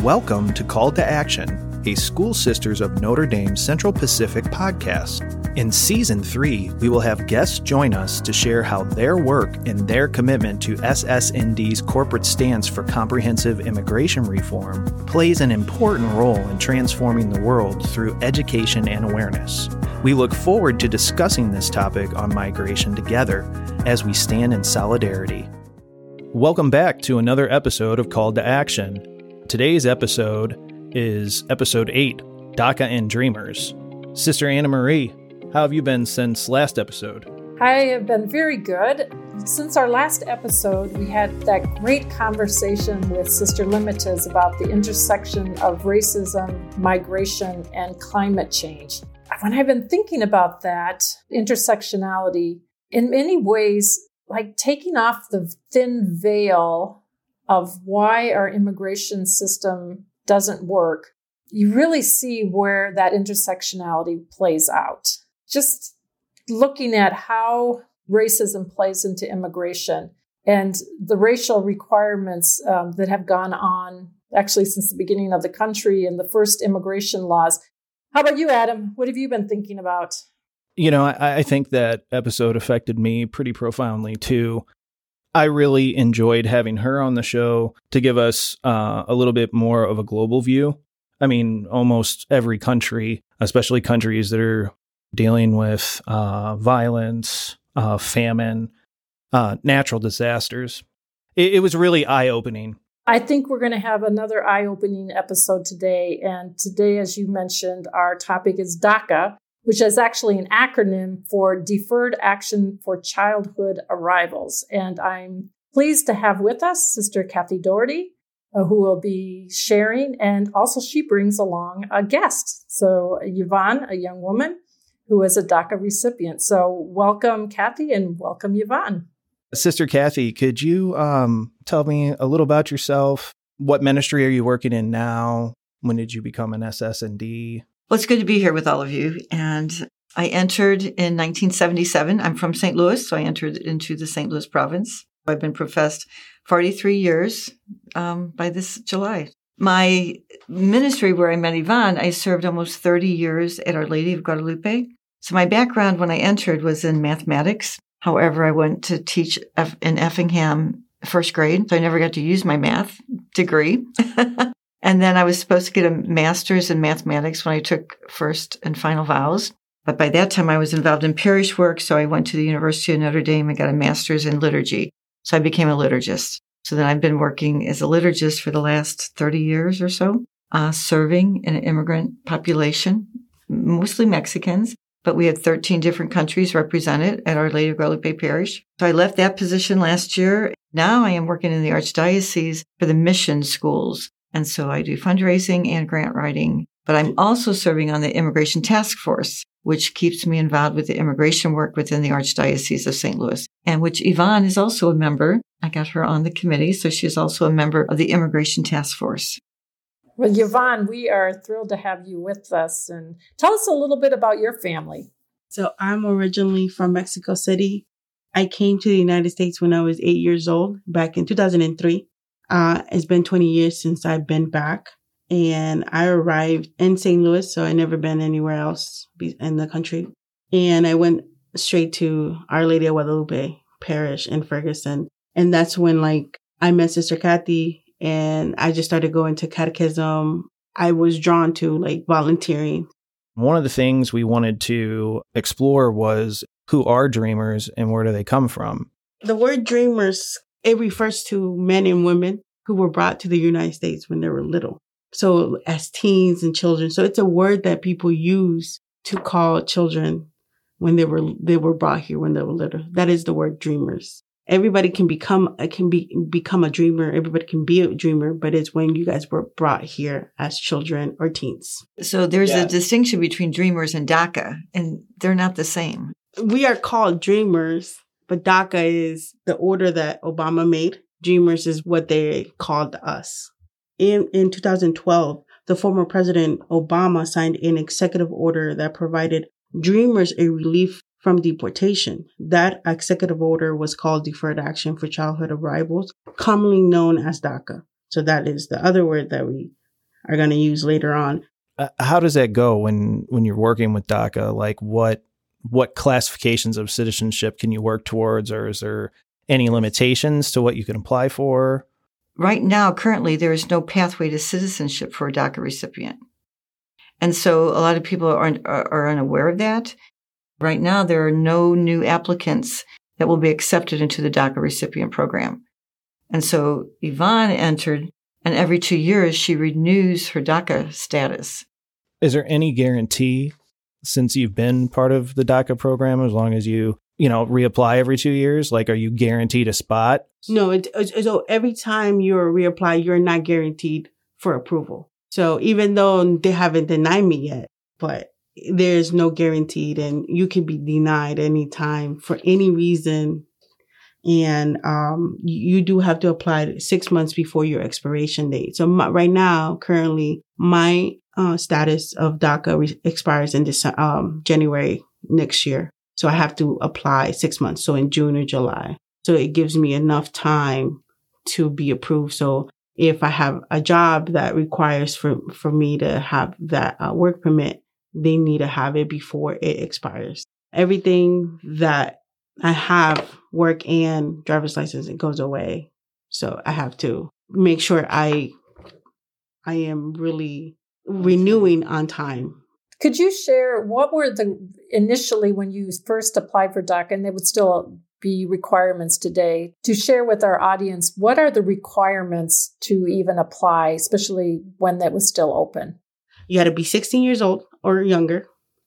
Welcome to Call to Action, a School Sisters of Notre Dame Central Pacific podcast. In season three, we will have guests join us to share how their work and their commitment to SSND's corporate stance for comprehensive immigration reform plays an important role in transforming the world through education and awareness. We look forward to discussing this topic on migration together as we stand in solidarity. Welcome back to another episode of Called to Action. Today's episode is episode 8 DACA and Dreamers. Sister Anna Marie, how have you been since last episode? I have been very good. Since our last episode, we had that great conversation with Sister Limited about the intersection of racism, migration, and climate change. When I've been thinking about that intersectionality, in many ways, like taking off the thin veil of why our immigration system doesn't work, you really see where that intersectionality plays out just looking at how racism plays into immigration and the racial requirements um, that have gone on actually since the beginning of the country and the first immigration laws. How about you, Adam? What have you been thinking about? You know, I, I think that episode affected me pretty profoundly too. I really enjoyed having her on the show to give us uh, a little bit more of a global view. I mean, almost every country, especially countries that are dealing with uh, violence, uh, famine, uh, natural disasters. It, it was really eye opening. I think we're going to have another eye opening episode today. And today, as you mentioned, our topic is DACA, which is actually an acronym for Deferred Action for Childhood Arrivals. And I'm pleased to have with us Sister Cathy Doherty, uh, who will be sharing. And also, she brings along a guest. So, Ivonne, a young woman who is a DACA recipient. So, welcome, Cathy, and welcome, Ivonne. Sister Cathy, could you um, tell me a little about yourself? What ministry are you working in now? When did you become an SSND? Well, it's good to be here with all of you. And I entered in 1977. I'm from St. Louis, so I entered into the St. Louis province. I've been professed 43 years um, by this July. My ministry, where I met Ivonne, I served almost 30 years at Our Lady of Guadalupe. So my background when I entered was in mathematics. However, I went to teach in Effingham first grade, so I never got to use my math degree. and then I was supposed to get a master's in mathematics when I took first and final vows. But by that time, I was involved in parish work, so I went to the University of Notre Dame and got a master's in liturgy. So I became a liturgist. So then I've been working as a liturgist for the last 30 years or so, uh, serving an immigrant population, mostly Mexicans, but we had 13 different countries represented at Our Lady of Guadalupe Parish. So I left that position last year. Now I am working in the Archdiocese for the mission schools. And so I do fundraising and grant writing, but I'm also serving on the Immigration Task Force, which keeps me involved with the immigration work within the Archdiocese of St. Louis, and which Ivonne is also a member. I got her on the committee, so she's also a member of the Immigration Task Force. Well, Ivonne, we are thrilled to have you with us. And tell us a little bit about your family. So, I'm originally from Mexico City. I came to the United States when I was eight years old, back in 2003. Uh, it's been 20 years since I've been back. And I arrived in St. Louis, so I never been anywhere else in the country. And I went straight to Our Lady of Guadalupe Parish in Ferguson. And that's when like I met Sister Cathy and I just started going to catechism. I was drawn to like volunteering. One of the things we wanted to explore was who are dreamers and where do they come from? The word dreamers, it refers to men and women who were brought to the United States when they were little. So as teens and children. So it's a word that people use to call children when they were they were brought here when they were little. That is the word dreamers everybody can become uh, can be become a dreamer everybody can be a dreamer but it's when you guys were brought here as children or teens so there's yeah. a distinction between dreamers and daca and they're not the same we are called dreamers but daca is the order that obama made dreamers is what they called us in in 2012 the former president obama signed an executive order that provided dreamers a relief from deportation. That executive order was called Deferred Action for Childhood Arrivals, commonly known as DACA. So that is the other word that we are going to use later on. Uh, how does that go when when you're working with DACA? Like what what classifications of citizenship can you work towards, or is there any limitations to what you can apply for? Right now, currently, there is no pathway to citizenship for a DACA recipient. And so a lot of people are, are unaware of that. Right now, there are no new applicants that will be accepted into the DACA recipient program. And so Ivonne entered, and every two years she renews her DACA status. Is there any guarantee since you've been part of the DACA program, as long as you, you know, reapply every two years? Like, are you guaranteed a spot? No, it, uh, so every time you reapply, you're not guaranteed for approval. So even though they haven't denied me yet, but there's no guaranteed and you can be denied anytime for any reason. And, um, you do have to apply six months before your expiration date. So my, right now, currently, my uh, status of DACA re- expires in December, um, January next year. So I have to apply six months. So in June or July. So it gives me enough time to be approved. So if I have a job that requires for, for me to have that uh, work permit, they need to have it before it expires. Everything that I have work and driver's license, it goes away. So I have to make sure I, I am really renewing on time. Could you share what were the initially when you first applied for DACA, and they would still be requirements today, to share with our audience what are the requirements to even apply, especially when that was still open? You had to be 16 years old or younger.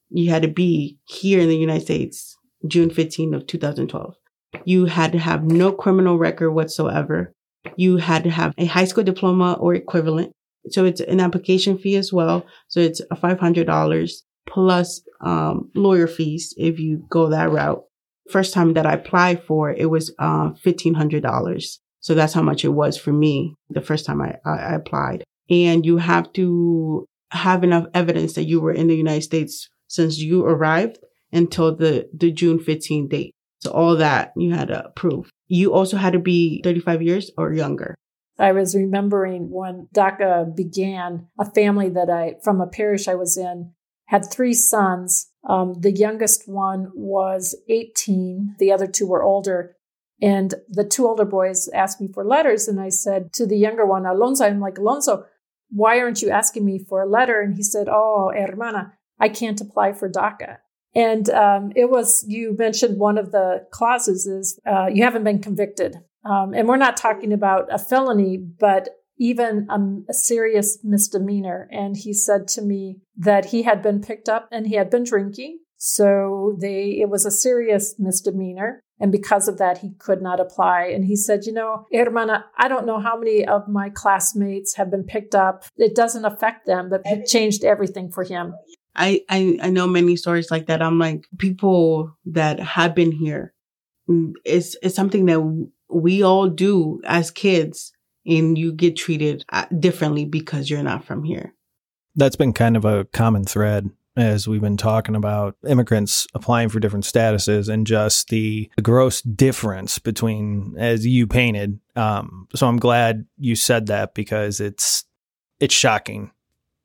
You had to be here in the United States June 15 of 2012. You had to have no criminal record whatsoever. You had to have a high school diploma or equivalent. So it's an application fee as well. So it's $500 plus um, lawyer fees if you go that route. First time that I applied for it was uh, $1,500. So that's how much it was for me the first time I, I applied. And you have to have enough evidence that you were in the United States since you arrived until the, the June 15 date. So all that you had to prove. You also had to be 35 years or younger. I was remembering when DACA began, a family that I, from a parish I was in, had three sons. Um, the youngest one was 18. The other two were older. And the two older boys asked me for letters. And I said to the younger one, Alonso, I'm like, Alonso, why aren't you asking me for a letter? And he said, Oh, hermana, I can't apply for DACA. And um, it was, you mentioned one of the clauses is uh, you haven't been convicted. Um, and we're not talking about a felony, but even a, a, serious misdemeanor. And he said to me that he had been picked up and he had been drinking. So they, it was a serious misdemeanor. And because of that, he could not apply. And he said, you know, hermana, I don't know how many of my classmates have been picked up. It doesn't affect them, but it changed everything for him. I, I, I know many stories like that. I'm like, people that have been here, mm, it's, it's something that we all do as kids and you get treated uh, differently because you're not from here. That's been kind of a common thread as we've been talking about immigrants applying for different statuses and just the, the gross difference between as you painted. Um, so I'm glad you said that because it's it's shocking.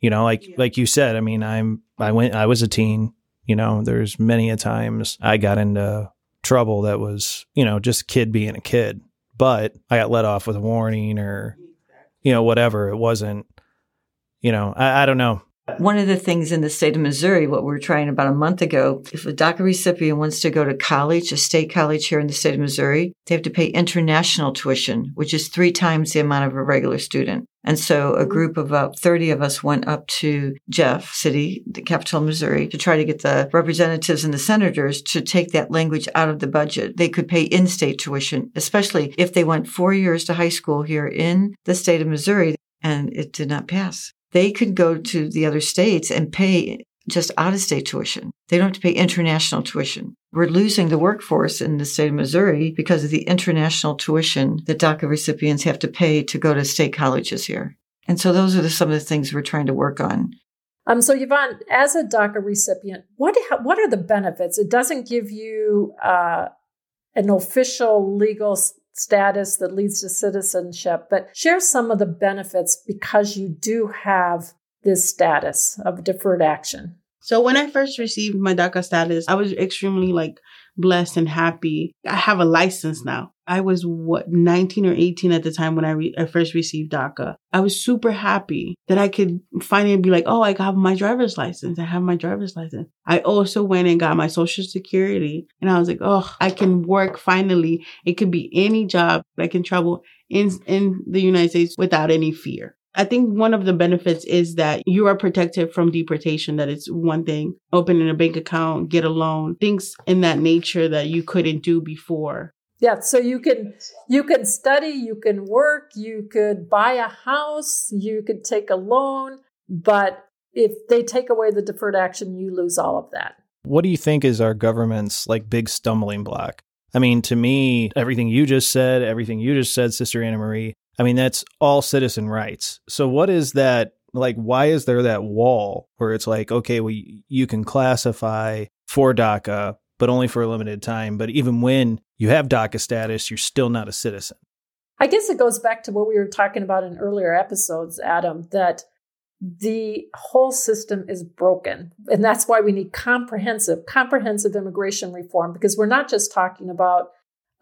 You know, like yeah. like you said, I mean, I'm I went I was a teen, you know, there's many a times I got into trouble that was, you know, just a kid being a kid. But I got let off with a warning or you know, whatever. It wasn't you know, I, I don't know. One of the things in the state of Missouri, what we were trying about a month ago, if a DACA recipient wants to go to college, a state college here in the state of Missouri, they have to pay international tuition, which is three times the amount of a regular student. And so a mm-hmm. group of about 30 of us went up to Jeff City, the capital of Missouri, to try to get the representatives and the senators to take that language out of the budget. They could pay in-state tuition, especially if they went four years to high school here in the state of Missouri, and it did not pass they could go to the other states and pay just out of state tuition. They don't have to pay international tuition. We're losing the workforce in the state of Missouri because of the international tuition that DACA recipients have to pay to go to state colleges here. And so those are the, some of the things we're trying to work on. Um, so Ivonne, as a DACA recipient, what what are the benefits? It doesn't give you uh, an official legal status that leads to citizenship, but share some of the benefits because you do have this status of deferred action. So when I first received my DACA status, I was extremely like blessed and happy. I have a license now. I was what 19 or 18 at the time when I, re- I first received DACA. I was super happy that I could finally be like, oh, I got my driver's license. I have my driver's license. I also went and got my social security and I was like, oh, I can work finally. It could be any job. I can travel in, in the United States without any fear. I think one of the benefits is that you are protected from deportation. That it's one thing, opening a bank account, get a loan, things in that nature that you couldn't do before. Yeah, so you can you can study, you can work, you could buy a house, you could take a loan, but if they take away the deferred action, you lose all of that. What do you think is our government's like big stumbling block? I mean, to me, everything you just said, everything you just said, Sister Anna Marie, I mean, that's all citizen rights. So, what is that? Like, why is there that wall where it's like, okay, well, you can classify for DACA, but only for a limited time. But even when you have DACA status, you're still not a citizen. I guess it goes back to what we were talking about in earlier episodes, Adam, that the whole system is broken. And that's why we need comprehensive, comprehensive immigration reform, because we're not just talking about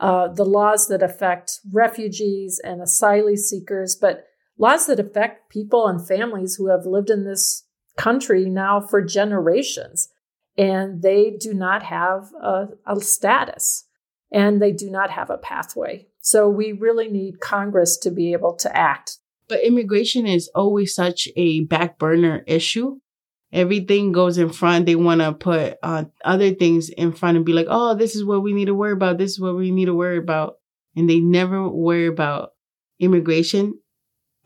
uh, the laws that affect refugees and asylum seekers, but laws that affect people and families who have lived in this country now for generations. And they do not have a, a status and they do not have a pathway. So we really need Congress to be able to act. But immigration is always such a back burner issue everything goes in front. They want to put uh, other things in front and be like, oh, this is what we need to worry about. This is what we need to worry about. And they never worry about immigration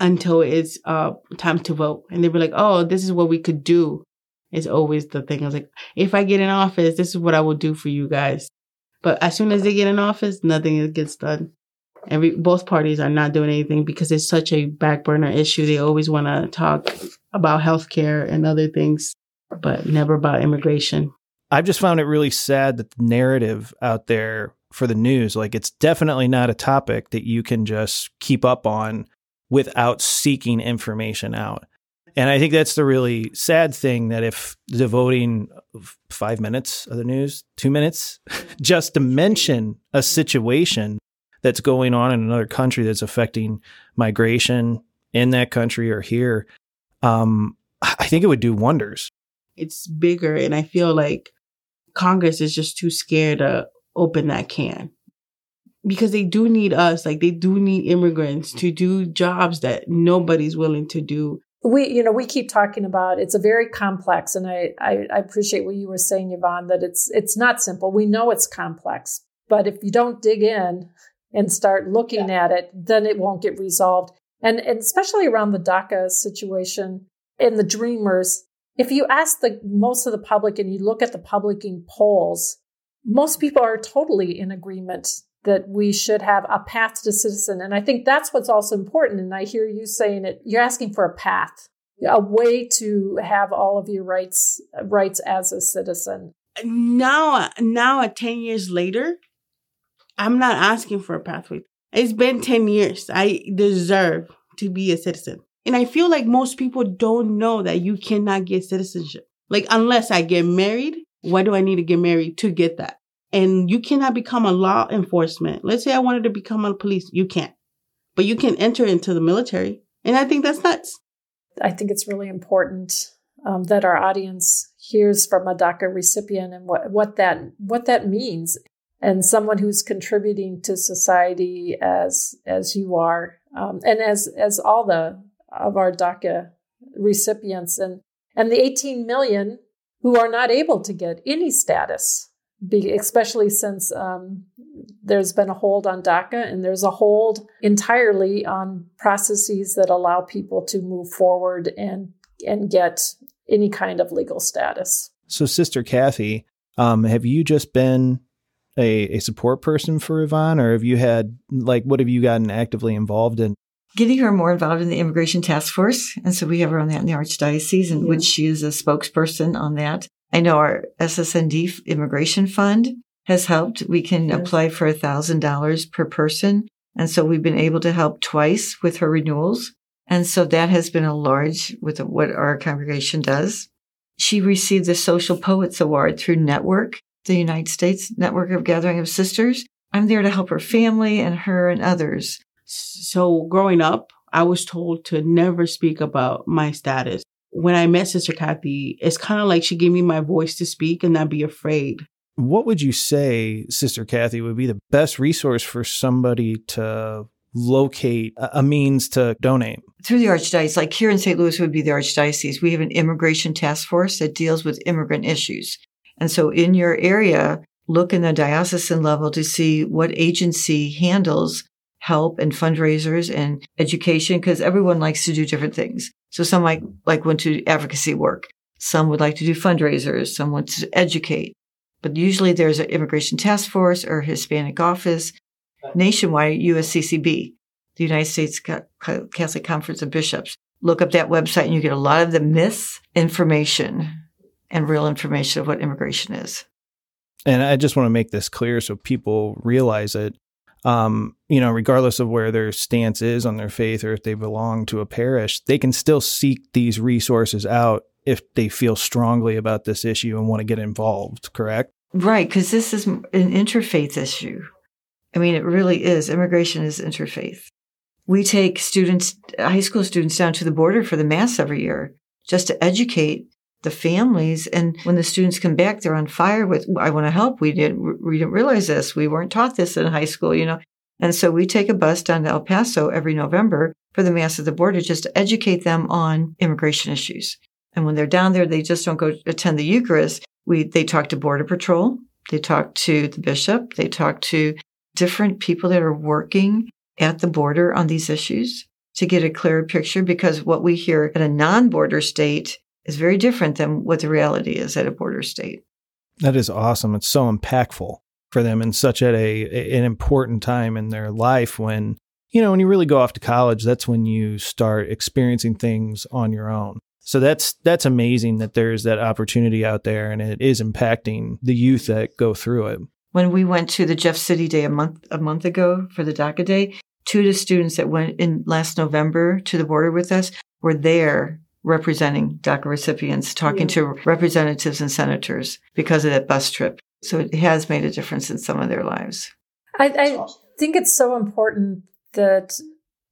until it's uh, time to vote. And they be like, oh, this is what we could do. It's always the thing. I was like, if I get in office, this is what I will do for you guys. But as soon as they get in office, nothing gets done. Every both parties are not doing anything because it's such a back burner issue. They always want to talk about healthcare and other things, but never about immigration. I've just found it really sad that the narrative out there for the news, like it's definitely not a topic that you can just keep up on without seeking information out. And I think that's the really sad thing that if devoting five minutes of the news, two minutes, just to mention a situation that's going on in another country that's affecting migration in that country or here, um, I think it would do wonders. It's bigger, and I feel like Congress is just too scared to open that can because they do need us. Like they do need immigrants to do jobs that nobody's willing to do. We, you know, we keep talking about it's a very complex, and I, I, I appreciate what you were saying, Ivonne, that it's it's not simple. We know it's complex, but if you don't dig in and start looking yeah. at it, then it won't get resolved and, and especially around the DACA situation and the Dreamers. If you ask the most of the public and you look at the publishing polls, most people are totally in agreement that we should have a path to citizen. And I think that's what's also important. And I hear you saying it, you're asking for a path, a way to have all of your rights, rights as a citizen. Now, now 10 years later, I'm not asking for a pathway. It's been 10 years. I deserve to be a citizen. And I feel like most people don't know that you cannot get citizenship. Like, unless I get married, why do I need to get married to get that? And you cannot become a law enforcement. Let's say I wanted to become a police. You can't. But you can enter into the military. And I think that's nuts. I think it's really important um, that our audience hears from a DACA recipient and what, what that what that means and someone who's contributing to society as as you are, um, and as as all the of our DACA recipients, and and the 18 million who are not able to get any status, especially since um, there's been a hold on DACA and there's a hold entirely on processes that allow people to move forward and and get any kind of legal status. So, Sister Cathy, um, have you just been a, a support person for Ivonne, or have you had like what have you gotten actively involved in? Getting her more involved in the immigration task force, and so we have her on that in the archdiocese, in yeah. which she is a spokesperson on that. I know our SSND immigration fund has helped. We can yes. apply for a thousand dollars per person And so we've been able to help twice with her renewals. And so that has been a large with what our congregation does. She received the Social Poets Award through Network, the United States Network of Gathering of Sisters. I'm there to help her family and her and others. So growing up, I was told to never speak about my status. When I met Sister Cathy, it's kind of like she gave me my voice to speak and not be afraid. What would you say, Sister Cathy, would be the best resource for somebody to locate a means to donate? Through the Archdiocese, like here in St. Louis would be the Archdiocese, we have an immigration task force that deals with immigrant issues. And so in your area, look in the diocesan level to see what agency handles help and fundraisers and education because everyone likes to do different things. So some might like want to do advocacy work. Some would like to do fundraisers. Some want to educate. But usually there's an immigration task force or Hispanic office nationwide, USCCB, the United States Catholic Conference of Bishops. Look up that website and you get a lot of the myths information and real information of what immigration is. And I just want to make this clear so people realize it. Um, you know, regardless of where their stance is on their faith or if they belong to a parish, they can still seek these resources out if they feel strongly about this issue and want to get involved, correct? Right, because this is an interfaith issue. I mean, it really is. Immigration is interfaith. We take students, high school students, down to the border for the Mass every year just to educate the families. And when the students come back, they're on fire with, I want to help. We didn't, we didn't realize this. We weren't taught this in high school, you know. And so we take a bus down to El Paso every November for the Mass at the Border just to educate them on immigration issues. And when they're down there, they just don't go attend the Eucharist. We, they talk to Border Patrol. They talk to the bishop. They talk to different people that are working at the border on these issues to get a clearer picture because what we hear at a non-border state is very different than what the reality is at a border state. That is awesome. It's so impactful for them in such at a an important time in their life when you know when you really go off to college that's when you start experiencing things on your own so that's that's amazing that there's that opportunity out there and it is impacting the youth that go through it when we went to the Jeff City Day a month a month ago for the DACA Day two of the students that went in last November to the border with us were there representing DACA recipients, talking yeah. to representatives and senators because of that bus trip. So it has made a difference in some of their lives. I, I think it's so important that,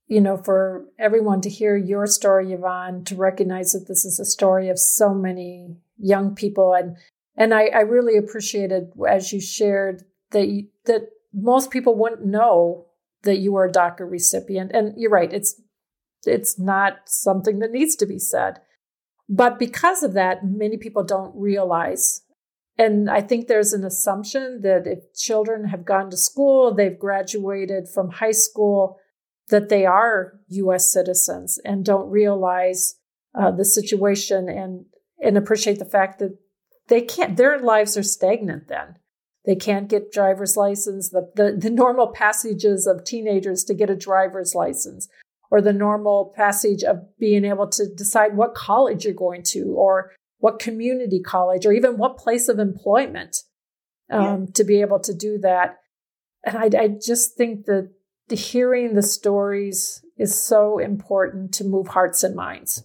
you know, for everyone to hear your story, Ivonne, to recognize that this is a story of so many young people. And, and I, I really appreciated as you shared that, you, that most people wouldn't know that you were a DACA recipient. And you're right. It's it's not something that needs to be said. But because of that, many people don't realize. And I think there's an assumption that if children have gone to school, they've graduated from high school, that they are US citizens and don't realize uh, the situation and, and appreciate the fact that they can't, their lives are stagnant then. They can't get driver's license, the, the, the normal passages of teenagers to get a driver's license or the normal passage of being able to decide what college you're going to or what community college or even what place of employment um, yeah. to be able to do that. And I, I just think that the hearing the stories is so important to move hearts and minds.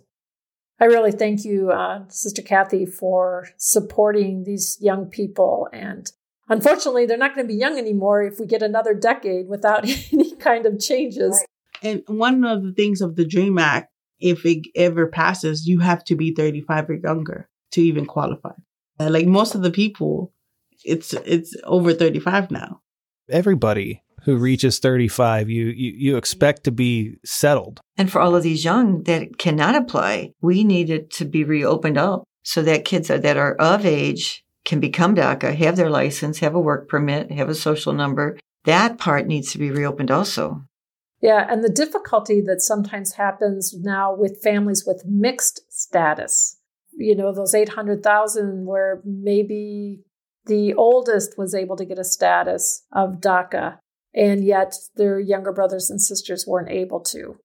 I really thank you, uh, Sister Cathy, for supporting these young people. And unfortunately, they're not going to be young anymore if we get another decade without any kind of changes. Right. And one of the things of the DREAM Act, if it ever passes, you have to be 35 or younger to even qualify. Like most of the people, it's it's over 35 now. Everybody who reaches 35, you, you you expect to be settled. And for all of these young that cannot apply, we need it to be reopened up so that kids that are of age can become DACA, have their license, have a work permit, have a social number. That part needs to be reopened also. Yeah, and the difficulty that sometimes happens now with families with mixed status, you know, those 800,000 where maybe the oldest was able to get a status of DACA, and yet their younger brothers and sisters weren't able to.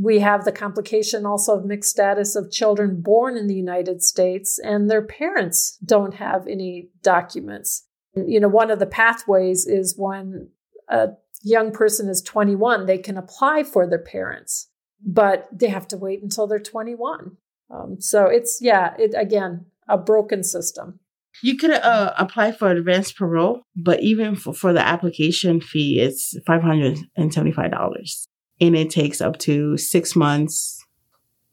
We have the complication also of mixed status of children born in the United States and their parents don't have any documents. You know, one of the pathways is when a young person is 21, they can apply for their parents, but they have to wait until they're 21. Um, so it's, yeah, it again, a broken system. You could uh, apply for advanced parole, but even for, for the application fee, it's $575. And it takes up to six months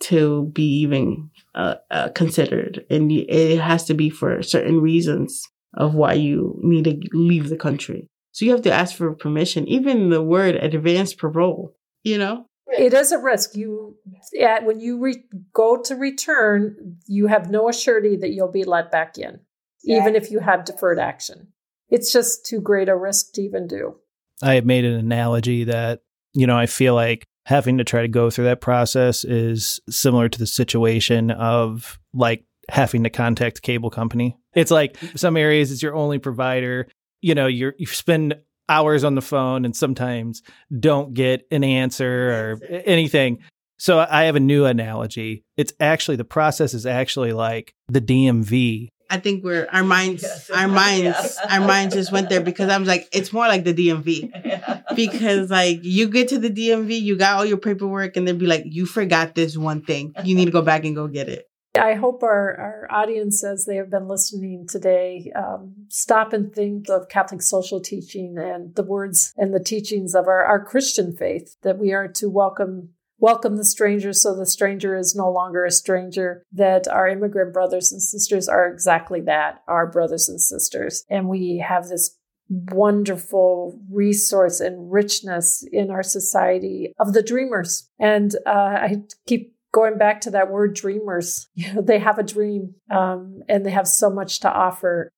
to be even uh, uh, considered. And it has to be for certain reasons of why you need to leave the country. So you have to ask for permission. Even the word advanced parole, you know? It is a risk. You, at, when you re- go to return, you have no assurity that you'll be let back in yeah. even if you have deferred action. It's just too great a risk to even do. I have made an analogy that, you know, I feel like having to try to go through that process is similar to the situation of like having to contact a cable company. It's like some areas it's your only provider. You know, you're you spend hours on the phone and sometimes don't get an answer or anything. So I have a new analogy. It's actually the process is actually like the DMV I think we're our minds, yes, our minds, yeah. our minds just went there because I was like, it's more like the DMV yeah. because like you get to the DMV, you got all your paperwork, and they'd be like, you forgot this one thing, you need to go back and go get it. I hope our, our audience, as they have been listening today, um, stop and think of Catholic social teaching and the words and the teachings of our, our Christian faith that we are to welcome welcome the stranger so the stranger is no longer a stranger, that our immigrant brothers and sisters are exactly that, our brothers and sisters. And we have this wonderful resource and richness in our society of the dreamers. And uh, I keep going back to that word dreamers. You know, they have a dream um, and they have so much to offer.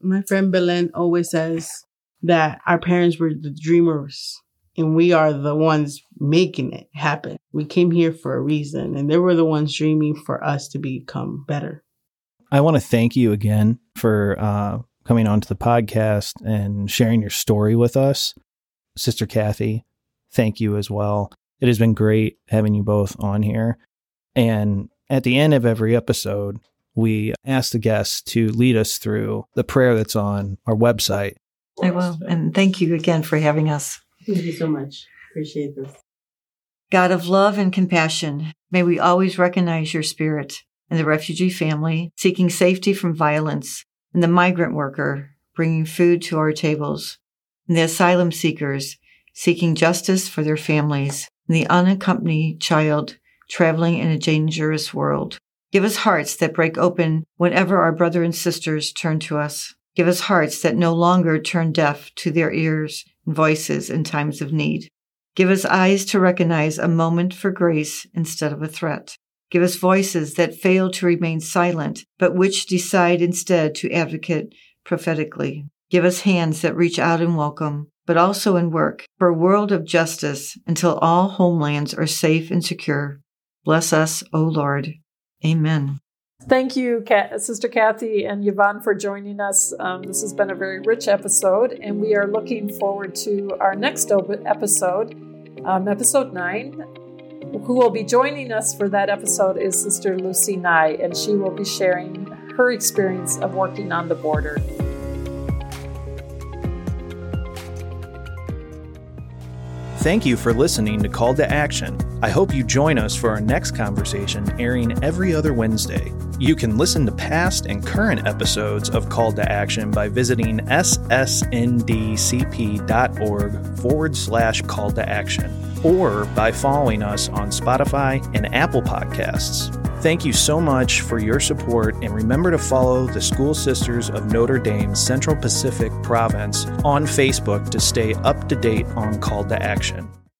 My friend Belen always says that our parents were the dreamers and we are the ones making it happen. We came here for a reason, and they were the ones dreaming for us to become better. I want to thank you again for uh, coming onto the podcast and sharing your story with us. Sister Cathy, thank you as well. It has been great having you both on here. And at the end of every episode, we ask the guests to lead us through the prayer that's on our website. I will. And thank you again for having us. Thank you so much. Appreciate this. God of love and compassion, may we always recognize your spirit in the refugee family seeking safety from violence, and the migrant worker bringing food to our tables, and the asylum seekers seeking justice for their families, and the unaccompanied child traveling in a dangerous world. Give us hearts that break open whenever our brother and sisters turn to us. Give us hearts that no longer turn deaf to their ears and voices in times of need. Give us eyes to recognize a moment for grace instead of a threat. Give us voices that fail to remain silent, but which decide instead to advocate prophetically. Give us hands that reach out and welcome, but also in work for a world of justice until all homelands are safe and secure. Bless us, O Lord. Amen. Thank you, Sister Cathy and Ivonne, for joining us. Um, this has been a very rich episode, and we are looking forward to our next episode, um, episode nine. Who will be joining us for that episode is Sister Lucy Nye, and she will be sharing her experience of working on the border. Thank you for listening to Call to Action. I hope you join us for our next conversation airing every other Wednesday. You can listen to past and current episodes of Call to Action by visiting ssndcp.org forward slash call to action or by following us on Spotify and Apple Podcasts. Thank you so much for your support, and remember to follow the School Sisters of Notre Dame Central Pacific Province on Facebook to stay up to date on Call to Action.